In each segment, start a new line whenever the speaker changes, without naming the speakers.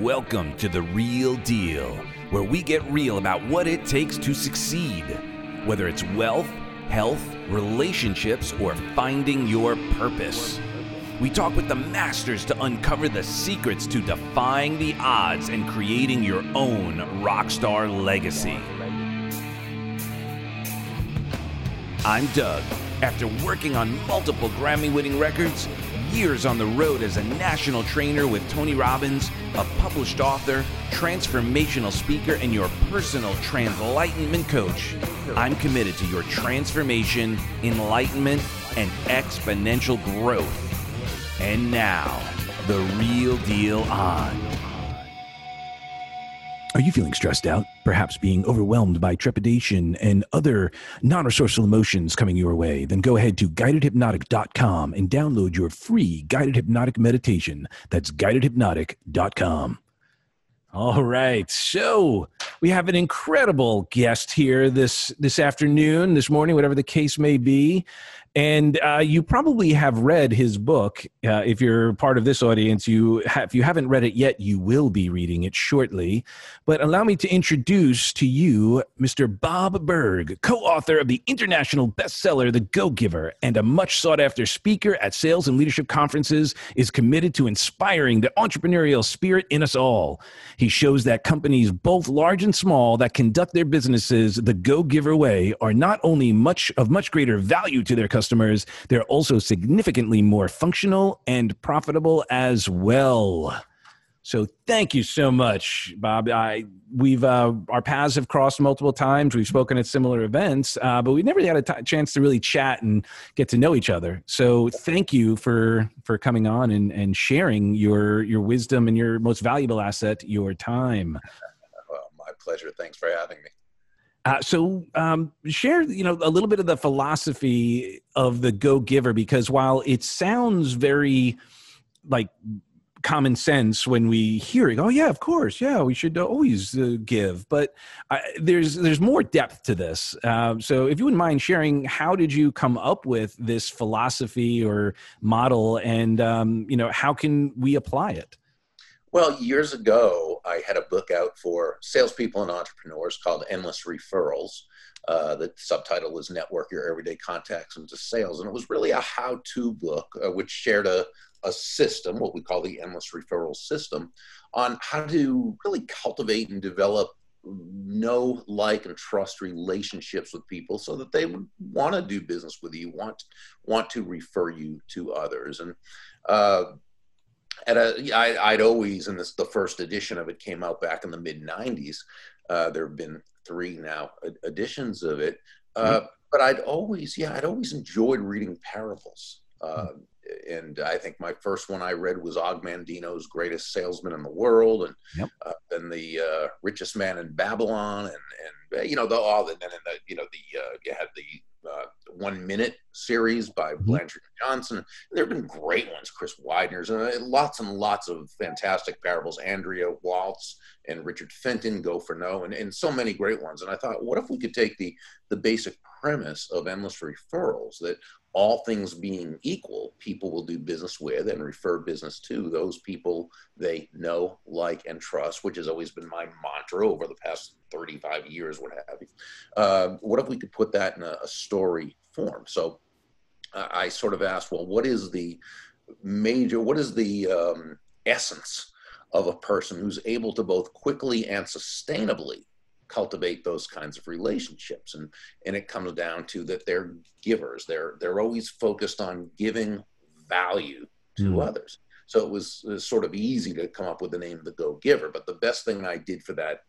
Welcome to The Real Deal, where we get real about what it takes to succeed, whether it's wealth, health, relationships, or finding your purpose. We talk with the masters to uncover the secrets to defying the odds and creating your own rockstar legacy. I'm Doug. After working on multiple Grammy winning records, years on the road as a national trainer with Tony Robbins, a published author, transformational speaker, and your personal translightenment coach, I'm committed to your transformation, enlightenment, and exponential growth. And now, the real deal on. Are you feeling stressed out? Perhaps being overwhelmed by trepidation and other non resourceful emotions coming your way? Then go ahead to guidedhypnotic.com and download your free guided hypnotic meditation. That's guidedhypnotic.com. All right. So we have an incredible guest here this this afternoon, this morning, whatever the case may be. And uh, you probably have read his book. Uh, if you're part of this audience, you have, if you haven't read it yet, you will be reading it shortly. But allow me to introduce to you Mr. Bob Burg, co-author of the international bestseller The Go Giver, and a much sought-after speaker at sales and leadership conferences, is committed to inspiring the entrepreneurial spirit in us all. He shows that companies, both large and small, that conduct their businesses the Go Giver way, are not only much of much greater value to their customers customers, they're also significantly more functional and profitable as well. So thank you so much, Bob. I, we've uh, our paths have crossed multiple times. We've spoken at similar events, uh, but we've never had a t- chance to really chat and get to know each other. So thank you for for coming on and, and sharing your your wisdom and your most valuable asset, your time.
Well, my pleasure. Thanks for having me.
Uh, so um, share you know a little bit of the philosophy of the go giver because while it sounds very like common sense when we hear it oh yeah of course yeah we should always uh, give but uh, there's there's more depth to this. Uh, so if you wouldn't mind sharing how did you come up with this philosophy or model and um, you know how can we apply it
well, years ago, I had a book out for salespeople and entrepreneurs called Endless Referrals. Uh, the subtitle was Network Your Everyday Contacts into Sales. And it was really a how to book, uh, which shared a, a system, what we call the Endless Referral System, on how to really cultivate and develop know, like, and trust relationships with people so that they would want to do business with you, want, want to refer you to others. And uh, at a, I, I'd always, and this the first edition of it came out back in the mid '90s. Uh, there have been three now editions of it, uh, mm-hmm. but I'd always, yeah, I'd always enjoyed reading parables. Uh, and I think my first one I read was Og Mandino's Greatest Salesman in the World, and yep. uh, then the uh, Richest Man in Babylon, and and you know the all the then in the you know the uh, you had the uh, one minute series by mm-hmm. Blanchard Johnson. There have been great ones, Chris Widener's, and uh, lots and lots of fantastic parables. Andrea Waltz and Richard Fenton, Go for No, and, and so many great ones. And I thought, what if we could take the the basic premise of endless referrals that all things being equal, people will do business with and refer business to those people they know, like, and trust, which has always been my mantra over the past 35 years, what have you. Uh, what if we could put that in a, a story form? So I sort of asked, well, what is the major, what is the um, essence of a person who's able to both quickly and sustainably cultivate those kinds of relationships. And and it comes down to that they're givers. They're they're always focused on giving value to mm. others. So it was, it was, sort of easy to come up with the name the go giver but the best thing i did for that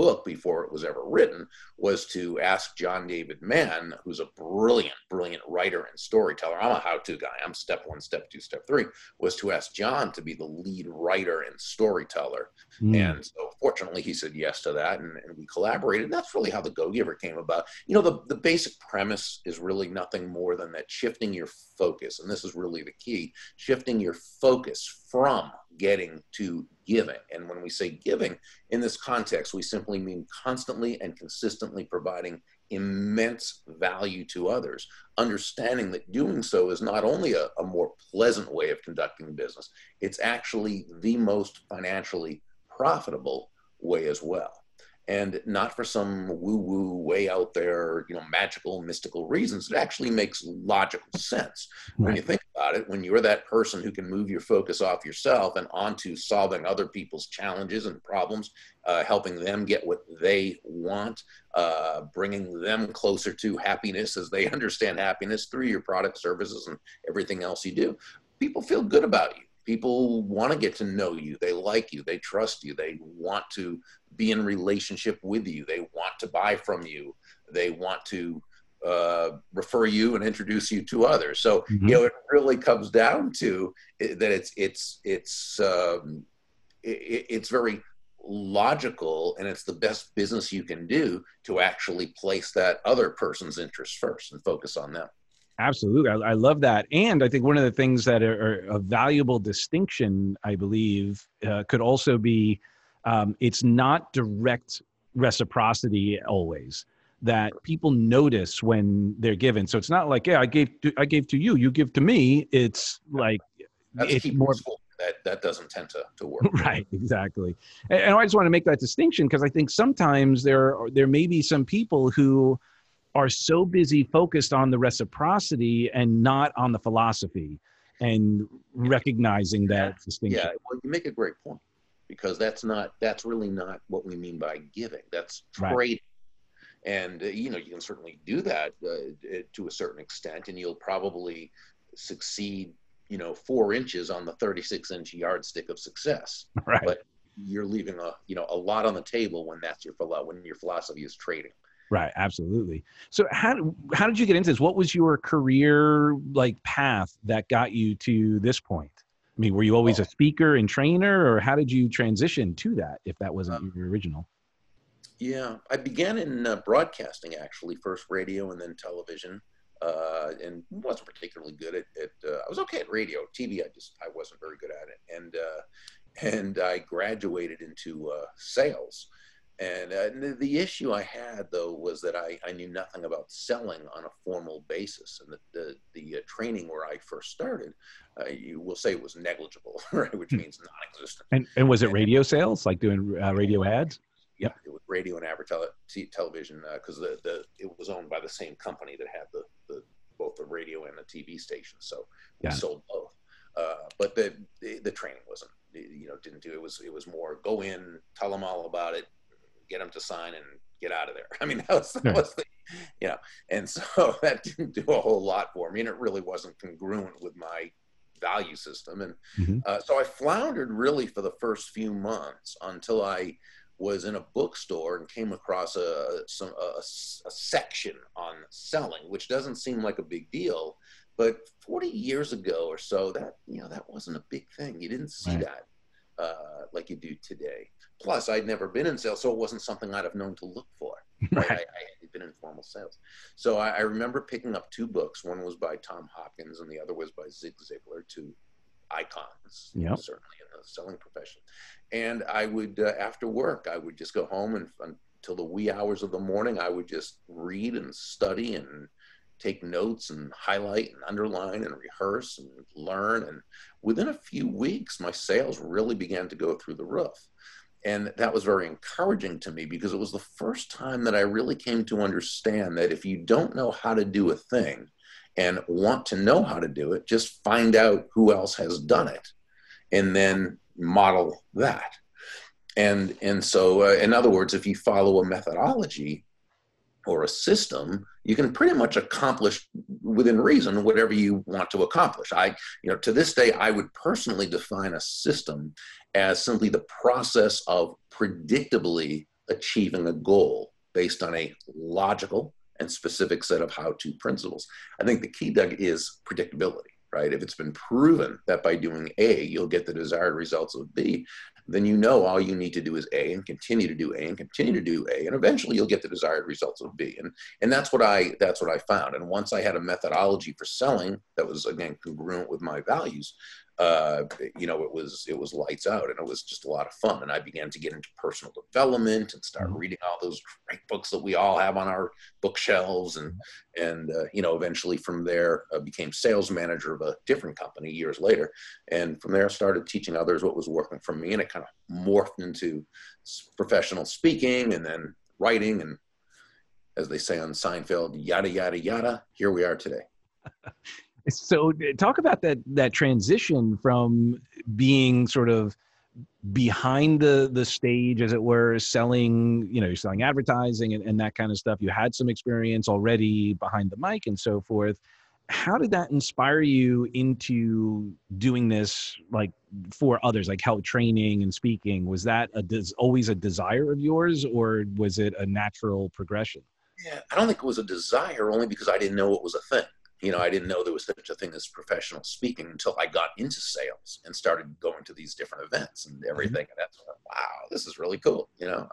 book before it was ever written was to ask John David Mann, who's a brilliant, brilliant writer and storyteller. I'm a how to guy, I'm step one, step two, step three, was to ask John to be the lead writer and storyteller. Mm. And so, fortunately, he said yes to that, and, and we collaborated. And that's really how the Go Giver came about. You know, the, the basic premise is really nothing more than that shifting your focus, and this is really the key shifting your focus from getting to giving. And when we say giving in this context, we simply mean constantly and consistently providing immense value to others, understanding that doing so is not only a, a more pleasant way of conducting business, it's actually the most financially profitable way as well and not for some woo woo way out there, you know, magical, mystical reasons. It actually makes logical sense right. when you think about it. When you're that person who can move your focus off yourself and onto solving other people's challenges and problems, uh, helping them get what they want, uh, bringing them closer to happiness as they understand happiness through your product, services, and everything else you do, people feel good about you people want to get to know you they like you they trust you they want to be in relationship with you they want to buy from you they want to uh, refer you and introduce you to others so mm-hmm. you know it really comes down to that it's it's it's um, it, it's very logical and it's the best business you can do to actually place that other person's interest first and focus on them
Absolutely. I, I, love that. And I think one of the things that are, are a valuable distinction, I believe, uh, could also be um, it's not direct reciprocity always that people notice when they're given. So it's not like, yeah, I gave to, I gave to you, you give to me. It's like
That's it's more that that doesn't tend to, to work.
right, exactly. And, and I just want to make that distinction because I think sometimes there are, there may be some people who are so busy focused on the reciprocity and not on the philosophy and recognizing that distinction.
Yeah, well, you make a great point because that's not that's really not what we mean by giving. That's trading. Right. And uh, you know, you can certainly do that uh, to a certain extent, and you'll probably succeed. You know, four inches on the 36 inch yardstick of success.
Right.
But you're leaving a you know a lot on the table when that's your when your philosophy is trading.
Right, absolutely. So how how did you get into this? What was your career like path that got you to this point? I mean, were you always a speaker and trainer, or how did you transition to that if that wasn't um, your original?
Yeah, I began in uh, broadcasting actually, first radio and then television, uh, and wasn't particularly good at. at uh, I was okay at radio, TV. I just I wasn't very good at it, and uh, and I graduated into uh, sales and uh, the issue I had, though, was that I, I knew nothing about selling on a formal basis. And the, the, the uh, training where I first started, uh, you will say it was negligible, right? which hmm. means non existent.
And, and was it radio sales, like doing uh, radio ads?
Yeah, it was radio and advertising television because uh, the, the, it was owned by the same company that had the, the both the radio and the TV station. So we yeah. sold both. Uh, but the, the, the training wasn't you know didn't do it was it was more go in tell them all about it get them to sign and get out of there. I mean, that was, that was the, you know, and so that didn't do a whole lot for me, and it really wasn't congruent with my value system. And mm-hmm. uh, so I floundered really for the first few months until I was in a bookstore and came across a, some, a, a, section on selling, which doesn't seem like a big deal, but 40 years ago or so, that you know that wasn't a big thing. You didn't see right. that uh, like you do today. Plus, I'd never been in sales, so it wasn't something I'd have known to look for. Right. I, I, had been in formal sales. So I, I, remember picking up two books. One was by Tom Hopkins, and the other was by Zig Ziglar, two icons, yep. certainly in the selling profession. And I would, uh, after work, I would just go home and until the wee hours of the morning, I would just read and study and take notes and highlight and underline and rehearse and learn. And within a few weeks, my sales really began to go through the roof. And that was very encouraging to me because it was the first time that I really came to understand that if you don't know how to do a thing and want to know how to do it, just find out who else has done it and then model that. And, and so, uh, in other words, if you follow a methodology, or a system, you can pretty much accomplish within reason whatever you want to accomplish. I, you know, to this day, I would personally define a system as simply the process of predictably achieving a goal based on a logical and specific set of how to principles. I think the key, Doug, is predictability right? If it's been proven that by doing A, you'll get the desired results of B, then you know all you need to do is A and continue to do A and continue to do A, and eventually you'll get the desired results of B. And and that's what I that's what I found. And once I had a methodology for selling that was again congruent with my values, uh, you know, it was it was lights out, and it was just a lot of fun. And I began to get into personal development and start mm-hmm. reading all those great books that we all have on our bookshelves, and and uh, you know, eventually from there uh, became sales manager of a different company years later, and from there I started teaching others what was working for me, and it kind of morphed into professional speaking, and then writing, and as they say on Seinfeld, yada yada yada. Here we are today.
so uh, talk about that that transition from being sort of behind the the stage as it were selling you know you're selling advertising and, and that kind of stuff. You had some experience already behind the mic and so forth. How did that inspire you into doing this like for others like help training and speaking? Was that a des- always a desire of yours or was it a natural progression?
Yeah i don't think it was a desire only because i didn't know it was a thing you know, I didn't know there was such a thing as professional speaking until I got into sales and started going to these different events and mm-hmm. everything. Mm-hmm. And that's wow, this is really cool. You know,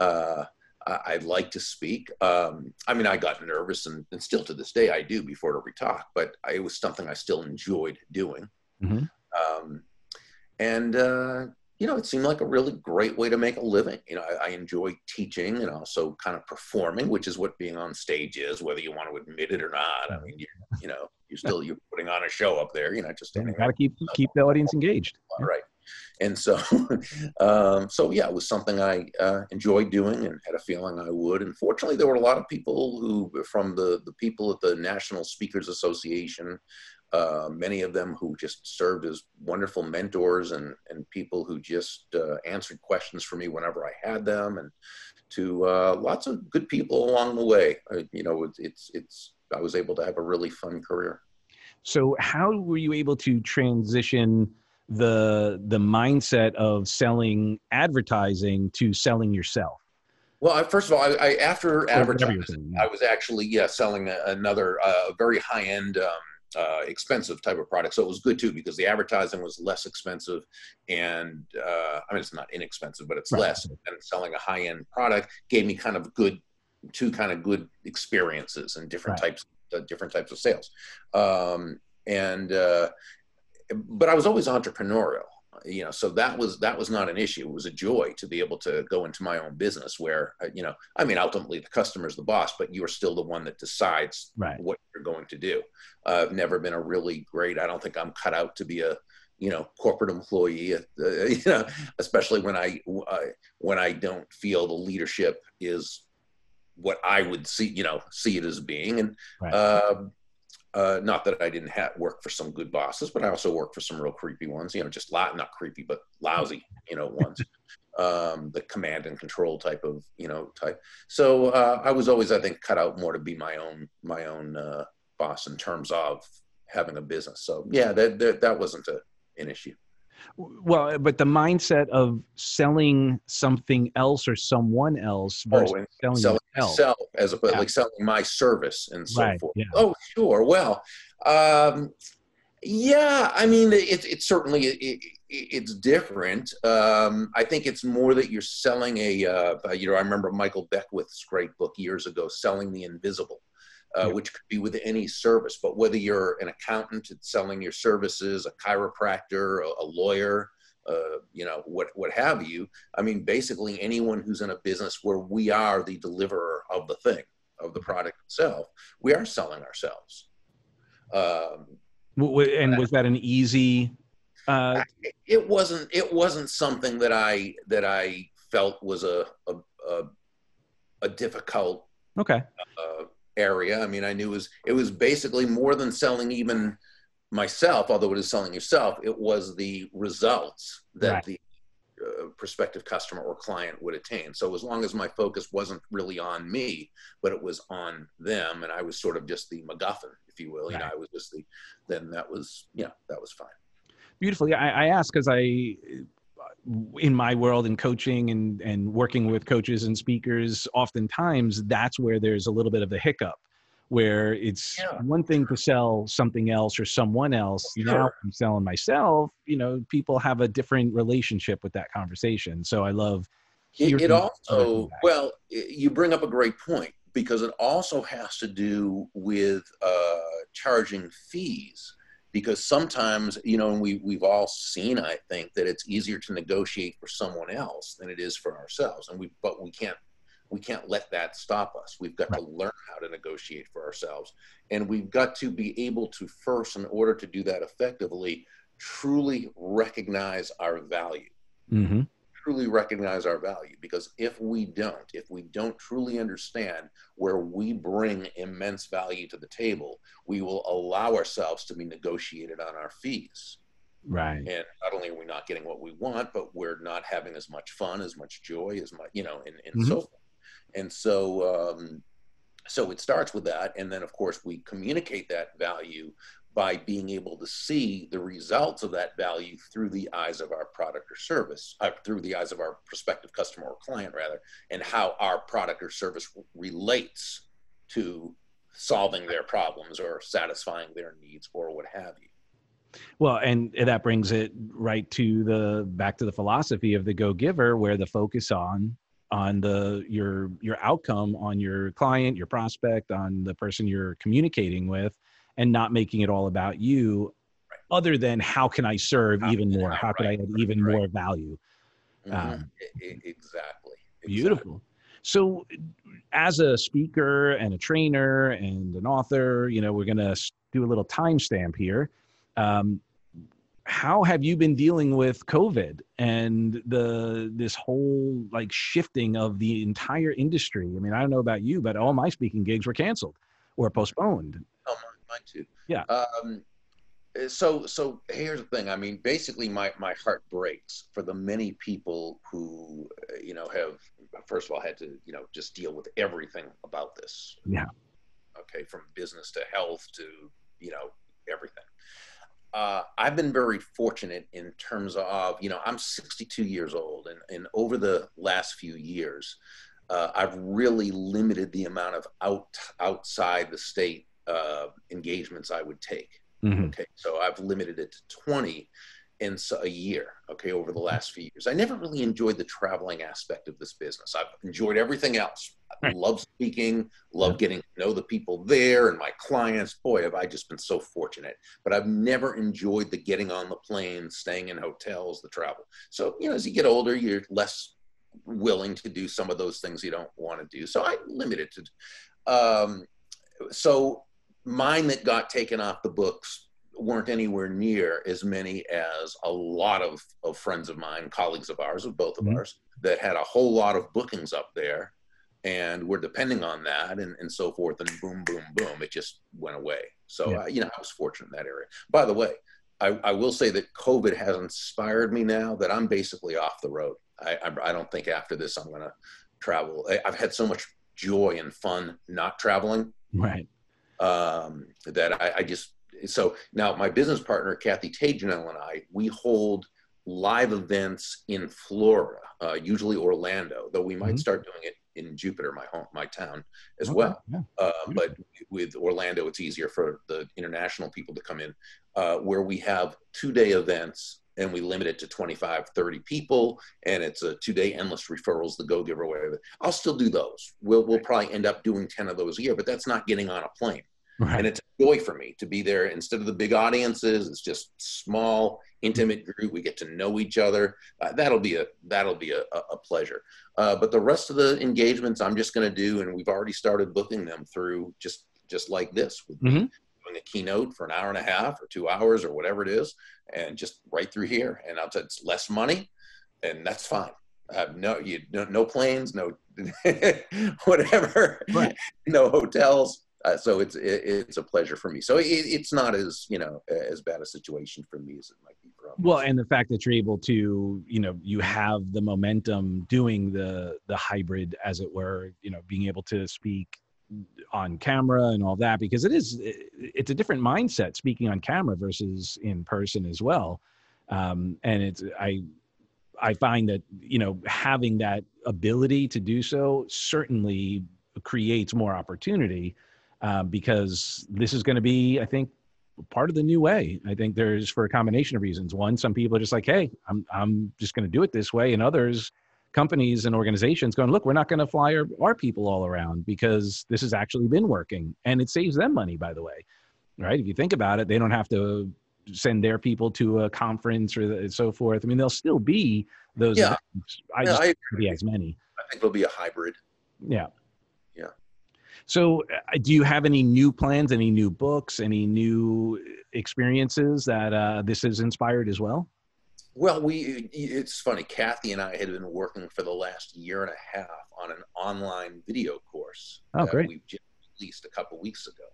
uh, I, would like to speak. Um, I mean, I got nervous, and, and, still to this day I do before every talk, but I, it was something I still enjoyed doing. Mm-hmm. Um, and uh, you know, it seemed like a really great way to make a living. You know, I, I, enjoy teaching and also kind of performing, which is what being on stage is, whether you want to admit it or not. I mean, you, you know, you're still you're putting on a show up there. You're not just standing.
You got to keep keep the audience engaged.
All right. And so, um, so yeah, it was something I uh, enjoyed doing and had a feeling I would. And fortunately, there were a lot of people who, from the the people at the National Speakers Association, uh, many of them who just served as wonderful mentors and, and people who just uh, answered questions for me whenever I had them, and to uh, lots of good people along the way. you know, it's, it's, it's, I was able to have a really fun career.
So, how were you able to transition the the mindset of selling advertising to selling yourself?
Well, I, first of all, I, I after advertising, I was actually yeah selling a, another uh, very high end um, uh, expensive type of product. So it was good too because the advertising was less expensive, and uh, I mean it's not inexpensive, but it's right. less. And selling a high end product gave me kind of good, two kind of good experiences and different right. types, uh, different types of sales. Um, and uh, but I was always entrepreneurial you know so that was that was not an issue it was a joy to be able to go into my own business where uh, you know i mean ultimately the customer is the boss but you're still the one that decides right. what going to do uh, i've never been a really great i don't think i'm cut out to be a you know corporate employee uh, you know especially when I, when i don't feel the leadership is what i would see you know see it as being and right. Um, uh, not that I didn't have work for some good bosses, but I also worked for some real creepy ones. You know, just lot not creepy, but lousy. You know, ones. um, the command and control type of you know type. So uh, I was always, I think, cut out more to be my own my own uh, boss in terms of having a business. So yeah, that that, that wasn't a, an issue.
Well, but the mindset of selling something else or someone else oh, versus oh, selling, selling
myself as opposed yeah. like selling my service and so right, forth. Yeah. Oh, sure. Well, um, yeah. I mean, it's it certainly it, it's different. Um, I think it's more that you're selling a. Uh, you know, I remember Michael Beckwith's great book years ago, "Selling the Invisible." Uh, which could be with any service. But whether you're an accountant selling your services, a chiropractor, a, a lawyer, uh, you know, what what have you. I mean, basically anyone who's in a business where we are the deliverer of the thing, of the product itself, we are selling ourselves. Um,
and was that an easy?
Uh... It wasn't. It wasn't something that I that I felt was a a, a, a difficult.
Okay.
Uh, area. I mean, I knew it was it was basically more than selling even myself, although it is selling yourself, it was the results that right. the uh, prospective customer or client would attain. So as long as my focus wasn't really on me, but it was on them, and I was sort of just the MacGuffin, if you will. Right. You know, I was just the. Then that was yeah, that was fine.
Beautifully, I, I ask because I in my world in coaching and and working with coaches and speakers oftentimes that's where there's a little bit of a hiccup where it's yeah. one thing to sell something else or someone else. Sure. Now I'm selling myself, you know, people have a different relationship with that conversation. So I love
it, it also well, you bring up a great point because it also has to do with uh, charging fees because sometimes you know and we, we've all seen i think that it's easier to negotiate for someone else than it is for ourselves. And we but we can't we can't let that stop us. We've got right. to learn how to negotiate for ourselves. And we've got to be able to first in order to do that effectively truly recognize our value. Mm-hmm truly recognize our value because if we don't, if we don't truly understand where we bring immense value to the table, we will allow ourselves to be negotiated on our fees.
Right.
And not only are we not getting what we want, but we're not having as much fun, as much joy, as much, you know, and, and mm-hmm. so forth. And so, um, so it starts with that. And then, of course, we communicate that value by being able to see the results of that value through the eyes of our product or service, uh, through the eyes of our prospective customer or client, rather, and how our product or service relates to solving their problems or satisfying their needs or what have you.
Well, and that brings it right to the back to the philosophy of the Go Giver, where the focus on on the your your outcome on your client, your prospect, on the person you're communicating with, and not making it all about you right. other than how can i serve how even more how right, can i add even right. more value
mm-hmm. um, exactly. exactly
beautiful so as a speaker and a trainer and an author you know we're going to do a little timestamp here um, how have you been dealing with covid and the this whole like shifting of the entire industry i mean i don't know about you but all my speaking gigs were canceled or postponed
mine too.
Yeah.
Um, so so here's the thing. I mean, basically, my my heart breaks for the many people who you know have first of all had to you know just deal with everything about this.
Yeah.
Okay, from business to health to you know everything. Uh, I've been very fortunate in terms of, you know, I'm 62 years old, and, and over the last few years, uh, I've really limited the amount of out outside the state uh, engagements I would take. Mm-hmm. Okay, so I've limited it to 20 in a year. Okay, over the last few years, I never really enjoyed the traveling aspect of this business. I've enjoyed everything else. I love speaking, love getting to know the people there and my clients. Boy, have I just been so fortunate. But I've never enjoyed the getting on the plane, staying in hotels, the travel. So you know, as you get older, you're less willing to do some of those things you don't want to do. So I limited it to. Um, so mine that got taken off the books weren't anywhere near as many as a lot of, of friends of mine, colleagues of ours, of both of mm-hmm. ours, that had a whole lot of bookings up there and we're depending on that and, and so forth. And boom, boom, boom, it just went away. So, yeah. uh, you know, I was fortunate in that area. By the way, I, I, will say that COVID has inspired me now that I'm basically off the road. I, I, I don't think after this I'm going to travel. I, I've had so much joy and fun not traveling.
Right
um, that I, I, just so now my business partner Kathy Tagenel and I we hold live events in Florida, uh, usually Orlando, though we might mm-hmm. start doing it in Jupiter, my home, my town, as okay, well. Yeah. Uh, but with Orlando, it's easier for the international people to come in, uh, where we have two-day events and we limit it to 25 30 people and it's a two day endless referrals the go giver way i'll still do those. We'll, we'll probably end up doing 10 of those a year but that's not getting on a plane. Right. and it's a joy for me to be there instead of the big audiences. It's just small intimate group. We get to know each other. Uh, that'll be a that'll be a, a pleasure. Uh, but the rest of the engagements i'm just going to do and we've already started booking them through just just like this. With mm-hmm doing a keynote for an hour and a half or two hours or whatever it is, and just right through here. And I'll tell it's less money, and that's fine. Uh, no, you no, no planes, no whatever, right. no hotels. Uh, so it's it, it's a pleasure for me. So it, it's not as you know as bad a situation for me as it might be for others.
Well, and the fact that you're able to you know you have the momentum doing the the hybrid as it were, you know, being able to speak on camera and all that because it is it's a different mindset speaking on camera versus in person as well. Um, and it's i i find that you know having that ability to do so certainly creates more opportunity uh, because this is going to be i think part of the new way. I think there's for a combination of reasons. One some people are just like hey i'm i'm just going to do it this way and others companies and organizations going, look, we're not going to fly our, our people all around because this has actually been working and it saves them money, by the way. Right. If you think about it, they don't have to send their people to a conference or so forth. I mean, there'll still be those.
Yeah.
Events. I
Yeah,
just
I
be as many.
I think it'll be a hybrid.
Yeah.
Yeah.
So, uh, do you have any new plans, any new books, any new experiences that uh, this has inspired as well?
Well, we it's funny. Kathy and I had been working for the last year and a half on an online video course
Oh,
that
great.
we just released a couple weeks ago,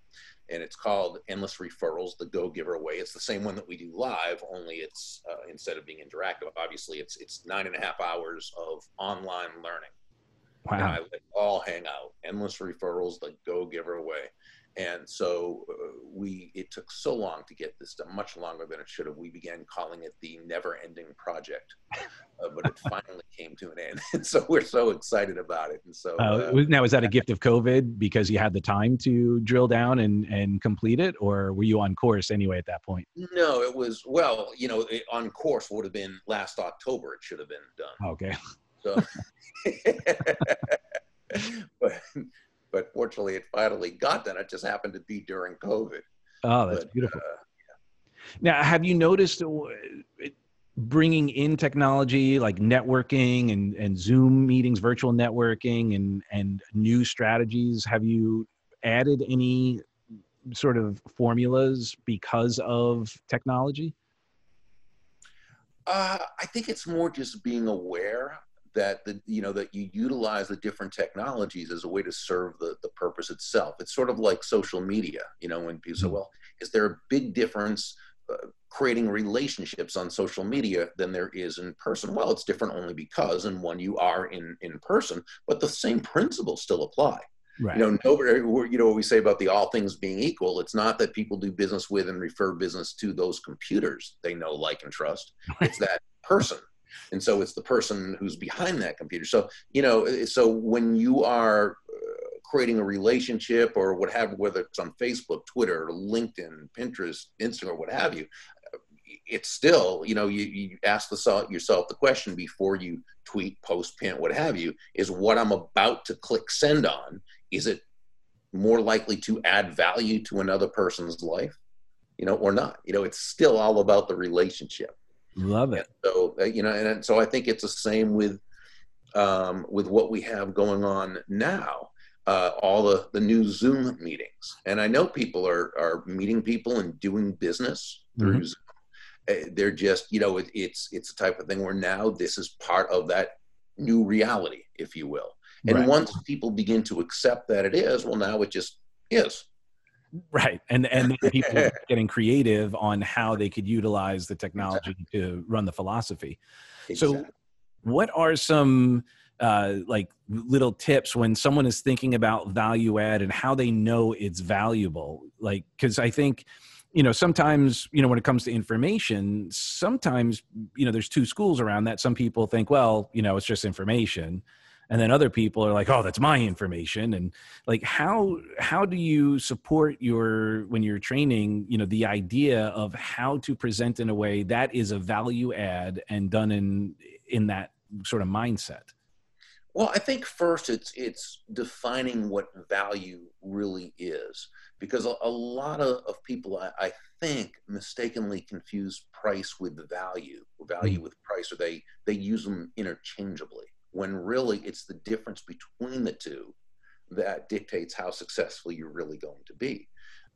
and it's called "Endless Referrals: The Go Giver Way." It's the same one that we do live, only it's uh, instead of being interactive. Obviously, it's it's nine and a half hours of online learning. and
Wow.
I let it all hang out. Endless referrals, the go giver way. And so uh, we, it took so long to get this done, much longer than it should have. We began calling it the never ending project, uh, but it finally came to an end. And so we're so excited about it. And so,
Uh,
uh,
now, is that a gift of COVID because you had the time to drill down and, and complete it, or were you on course anyway at that point?
no, it was, well, you know, it, on course would have been last October, it should have been done.
Okay.
So, but, but fortunately, it finally got done. It just happened to be during COVID.
Oh, that's
But,
beautiful.
uh,
Now, have you noticed bringing in technology like networking and, and Zoom meetings, virtual networking, and, and new strategies? Have you added any sort of formulas because of technology?
Uh, I think it's more just being aware that the you know that you utilize the different technologies as a way to serve the the purpose itself. It's sort of like social media. You know, when people say,
Mhm.
"Well, is there a big difference?" Uh, creating relationships on social media than there is in person well it's different only because in one you are in in person but the same principles still apply
Right.
you know nobody you know what we say about the all things being equal it's not that people do business with and refer business to those computers they know like and trust it's that person and so it's the person who's behind that computer. So you know so when you are uh, creating a relationship or what have whether it's on facebook twitter linkedin pinterest instagram what have you it's still you know you, you ask the, yourself the question before you tweet post pin what have you is what i'm about to click send on is it more likely to add value to another person's life you know or not? You know it's still all about the relationship
Love it.
so uh, you know and so i think it's the same with um, with what we have going on now uh, all the the new zoom meetings. And i know people are are meeting people and doing business through zoom. Uh, they're just you know it, it's it's the type of thing where now this is part of that new reality if you will. And
Right.
once people begin to accept that it is well now it just is
Right. And and then people getting creative on how they could utilize the technology to run the philosophy. So what are some uh, like little tips when someone is thinking about value add and how they know it's valuable like because i think you know sometimes you know when it comes to information sometimes you know there's two schools around that some people think well you know it's just information and then other people are like oh that's my information. And like how how do you support your when you're training you know the idea of how to present in a way that is a value add and done in in that sort of mindset?
Well, I think first it's it's defining what value really is, because a, a lot of, of people I, I think mistakenly confuse price with value, or value mm. with price, or they they use them interchangeably. When really it's the difference between the two that dictates how successful you're really going to be,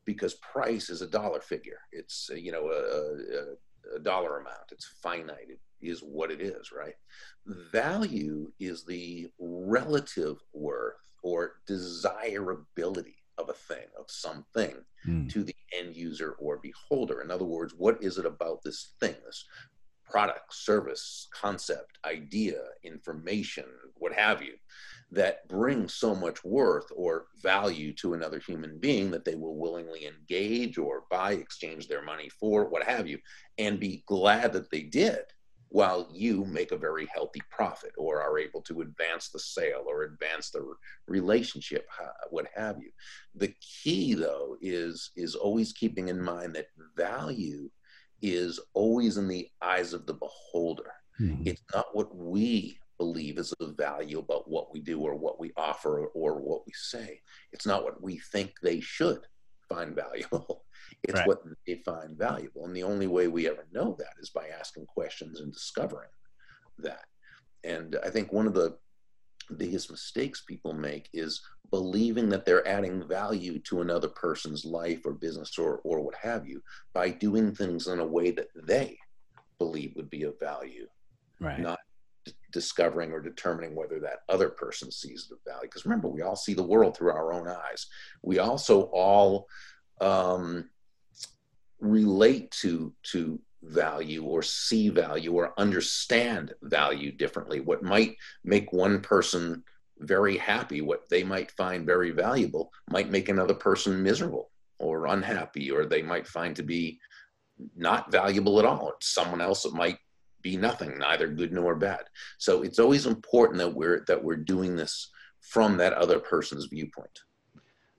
because price is a dollar figure. It's uh, you know a, a, a dollar amount. It's finite. It is what it is, right? value is the relative worth or desirability of a thing, of something
Mm.
to the end user or beholder. In other words, what is it about this thing, this product, service, concept, idea, information, what have you, that brings so much worth or value to another human being that they will willingly engage or buy, exchange their money for, what have you, and be glad that they did while you make a very healthy profit or are able to advance the sale or advance the relationship what have you. The key though is is always keeping in mind that value is always in the eyes of the beholder
Mhm.
it's not what we believe is of value about what we do or what we offer or, or what we say it's not what we think they should find valuable It's right. what they find valuable. And the only way we ever know that is by asking questions and discovering that. And I think one of the biggest mistakes people make is believing that they're adding value to another person's life or business or, or what have you by doing things in a way that they believe would be of value.
Right.
Not discovering or determining whether that other person sees the value. Because remember, we all see the world through our own eyes. We also all um, relate to to value or see value or understand value differently. What might make one person very happy, what they might find very valuable, might make another person miserable or unhappy, or they might find to be not valuable at all. It's someone else that might be nothing, neither good nor bad. So it's always important that we're that we're doing this from that other person's viewpoint.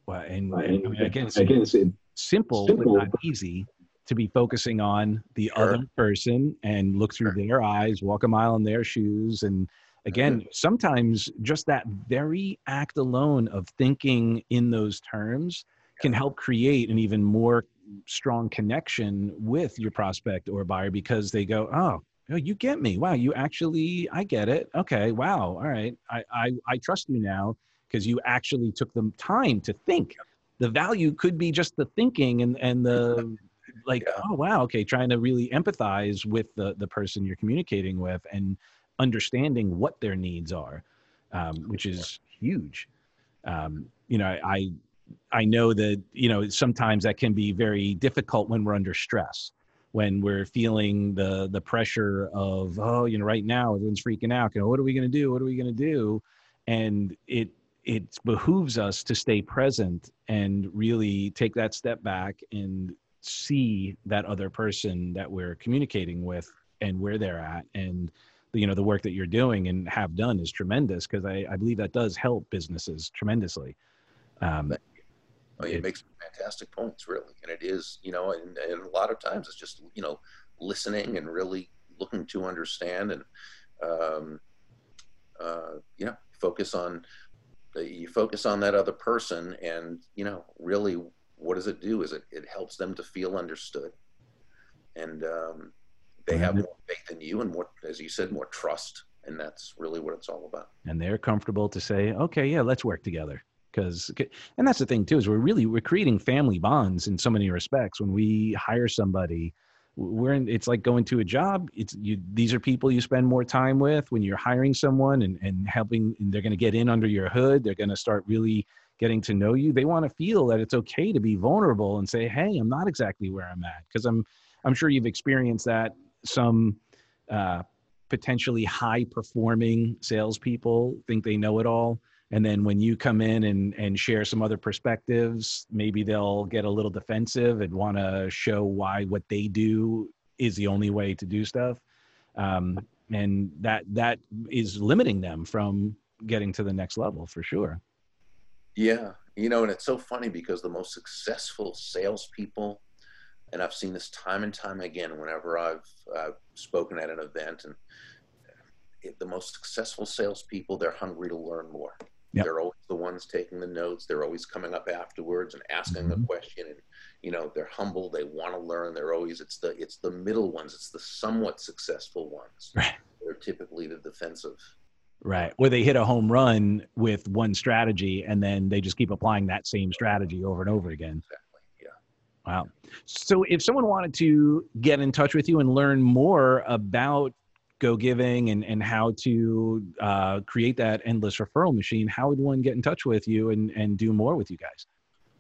Well, and, and I again, it's, again, it's simple, simple, but not easy to be focusing on the sure. other person and look through sure. their eyes, walk a mile in their shoes. And again, mm-hmm. sometimes just that very act alone of thinking in those terms can help create an even more strong connection with your prospect or buyer because they go, oh, oh, you get me. Wow, you actually, I get it. Okay, wow, all right. I, I, I trust you now because you actually took the time to think. The value could be just the thinking and, and the like, yeah. oh wow, okay, trying to really empathize with the, the person you're communicating with and understanding what their needs are, um, which is huge. Um, you know, I I know that you know sometimes that can be very difficult when we're under stress, when we're feeling the the pressure of oh you know right now everyone's freaking out. You know what are we going to do? What are we going to do? And it it behooves us to stay present and really take that step back and see that other person that we're communicating with and where they're at and the, you know the work that you're doing and have done is tremendous because I, I believe that does help businesses tremendously. Um,
well, it, makes fantastic points really and it is you know and, and a lot of times it's just you know listening and really looking to understand and um, uh, you know focus on you focus on that other person and you know really what does it do? Is it, it helps them to feel understood. And um, they have more faith in you and more as you said more trust. And that's really what it's all about.
And they're comfortable to say okay yeah let's work together. Because and that's the thing too is we're really we're creating family bonds in so many respects. When we hire somebody we're in it's like going to a job. It's you these are people you spend more time with. When you're hiring someone and and helping and they're going to get in under your hood they're going to start really getting to know you they want to feel that it's okay to be vulnerable and say hey i'm not exactly where i'm at because i'm i'm sure you've experienced that some uh, potentially high performing salespeople think they know it all and then when you come in and and share some other perspectives maybe they'll get a little defensive and want to show why what they do is the only way to do stuff um, and that that is limiting them from getting to the next level for sure
yeah you know and it's so funny because the most successful salespeople and i've seen this time and time again whenever i've, I've spoken at an event and the most successful salespeople, they're hungry to learn more. Yep. They're always the ones taking the notes. They're always coming up afterwards and asking mm-hmm. the question. And you know, they're humble. They want to learn. They're always it's the it's the middle ones. It's the somewhat successful ones.
Right.
They're typically the defensive.
Right. Where they hit a home run with one strategy and then they just keep applying that same strategy over and over again.
Exactly. Yeah.
Wow. So if someone wanted to get in touch with you and learn more about Go Giving and, and how to uh, create that endless referral machine, how would one get in touch with you and, and do more with you guys?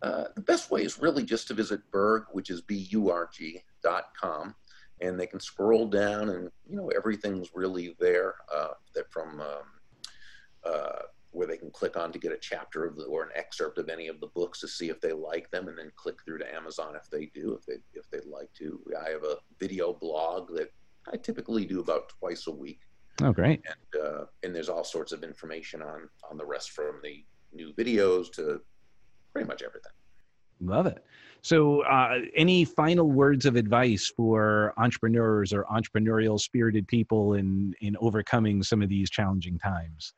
Uh, the best way is really just to visit Burg, which is B-U-R-G dot com, and they can scroll down and, you know, everything's really there uh, that from um, uh, where they can click on to get a chapter of the, or an excerpt of any of the books to see if they like them and then click through to Amazon if they do, if they, if they'd like to. I have a video blog that I typically do about twice a week.
Oh, great!
And uh, and there's all sorts of information on on the rest from the new videos to pretty much everything.
Love it. So, uh, any final words of advice for entrepreneurs or entrepreneurial spirited people in in overcoming some of these challenging times?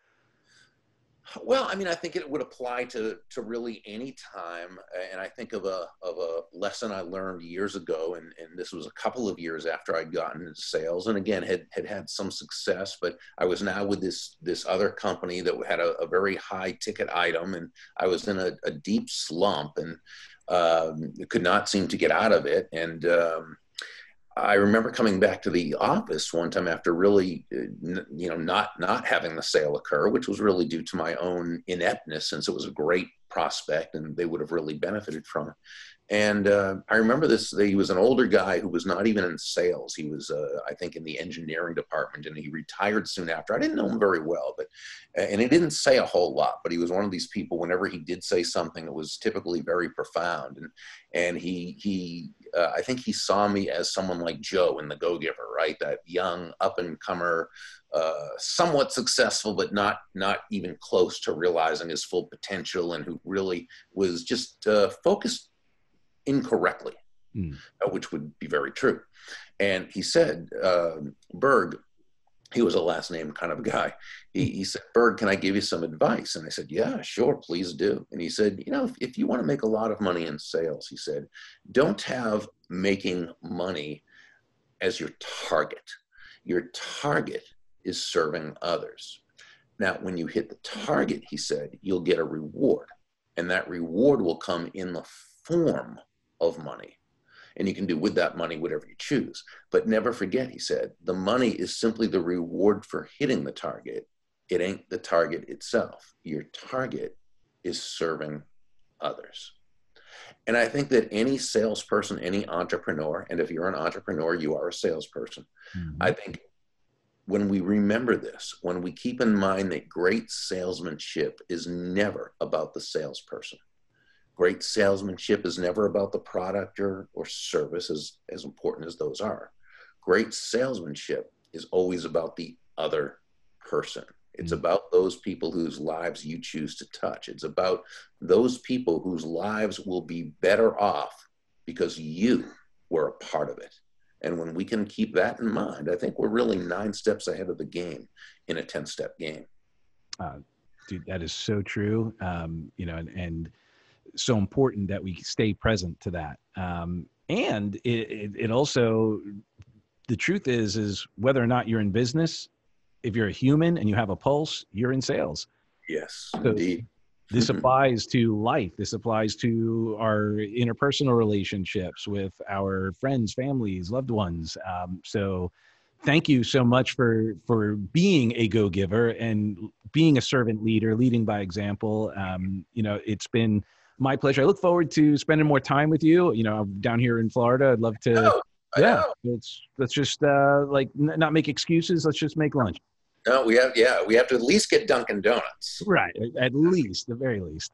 Well, I mean, I think it would apply to to really any time, and I think of a of a lesson I learned years ago, and, and this was a couple of years after I'd gotten into sales, and again had had had some success, but I was now with this this other company that had a, a very high ticket item, and I was in a, a deep slump and um, could not seem to get out of it, and um, I remember coming back to the office one time after really, uh, you know, not not having the sale occur, which was really due to my own ineptness, since it was a great prospect and they would have really benefited from it. And uh, I remember this, he was an older guy who was not even in sales. He was, uh, I think, in the engineering department and he retired soon after. I didn't know him very well, but, and he didn't say a whole lot, but he was one of these people, whenever he did say something, it was typically very profound. And, and he, he, uh, I think he saw me as someone like Joe in The Go Giver, right? That young up and comer, uh, somewhat successful, but not not even close to realizing his full potential, and who really was just uh, focused incorrectly, mm. uh, which would be very true. And he said, uh, Burg, he was a last name kind of guy. He, he, said, Burg, can I give you some advice? And I said, Yeah, sure, please do. And he said, You know, if, if you want to make a lot of money in sales, he said, don't have making money as your target. Your target is serving others. Now, when you hit the target, he said, you'll get a reward. And that reward will come in the form of money. And you can do with that money whatever you choose. But never forget, he said, the money is simply the reward for hitting the target. It ain't the target itself. Your target is serving others. And I think that any salesperson, any entrepreneur, and if you're an entrepreneur, you are a salesperson. Mm-hmm. I think when we remember this, when we keep in mind that great salesmanship is never about the salesperson, Great salesmanship is never about the product or, or service, as, as important as those are. Great salesmanship is always about the other person. It's mm-hmm. about those people whose lives you choose to touch. It's about those people whose lives will be better off because you were a part of it. And when we can keep that in mind, I think we're really nine steps ahead of the game in a 10 step game.
Uh, dude, that is so true. Um, you know, and, and so important that we stay present to that. Um, and it, it, it also, the truth is, is whether or not you're in business, if you're a human and you have a pulse, you're in sales.
Yes, so indeed.
This applies to life. This applies to our interpersonal relationships with our friends, families, loved ones. Um, so, thank you so much for for being a go giver and being a servant leader, leading by example. Um, you know, it's been my pleasure. I look forward to spending more time with you. You know, I'm down here in Florida. I'd love to.
Oh,
yeah, let's let's just uh, like n- not make excuses. Let's just make lunch.
No, we have yeah, we have to at least get Dunkin' Donuts.
Right, at least, the very least.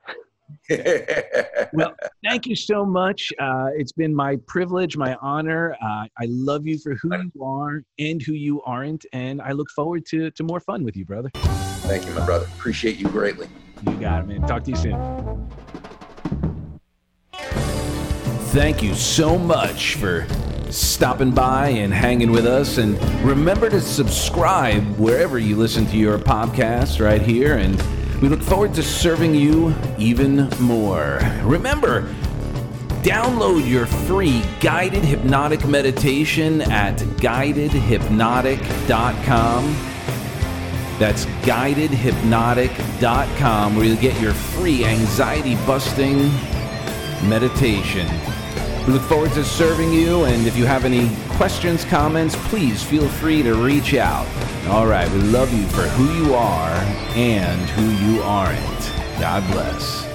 well, thank you so much. Uh, it's been my privilege, my honor. Uh, I love you for who you are and who you aren't, and I look forward to to more fun with you, brother.
Thank you, my brother. Appreciate you greatly.
You got it, man. Talk to you soon. Thank you so much for stopping by and hanging with us. And remember to subscribe wherever you listen to your podcast right here. And we look forward to serving you even more. Remember, download your free guided hypnotic meditation at guidedhypnotic.com. That's guidedhypnotic.com, where you'll get your free anxiety busting meditation. We look forward to serving you, and if you have any questions, comments, please feel free to reach out. All right, we love you for who you are and who you aren't. God bless.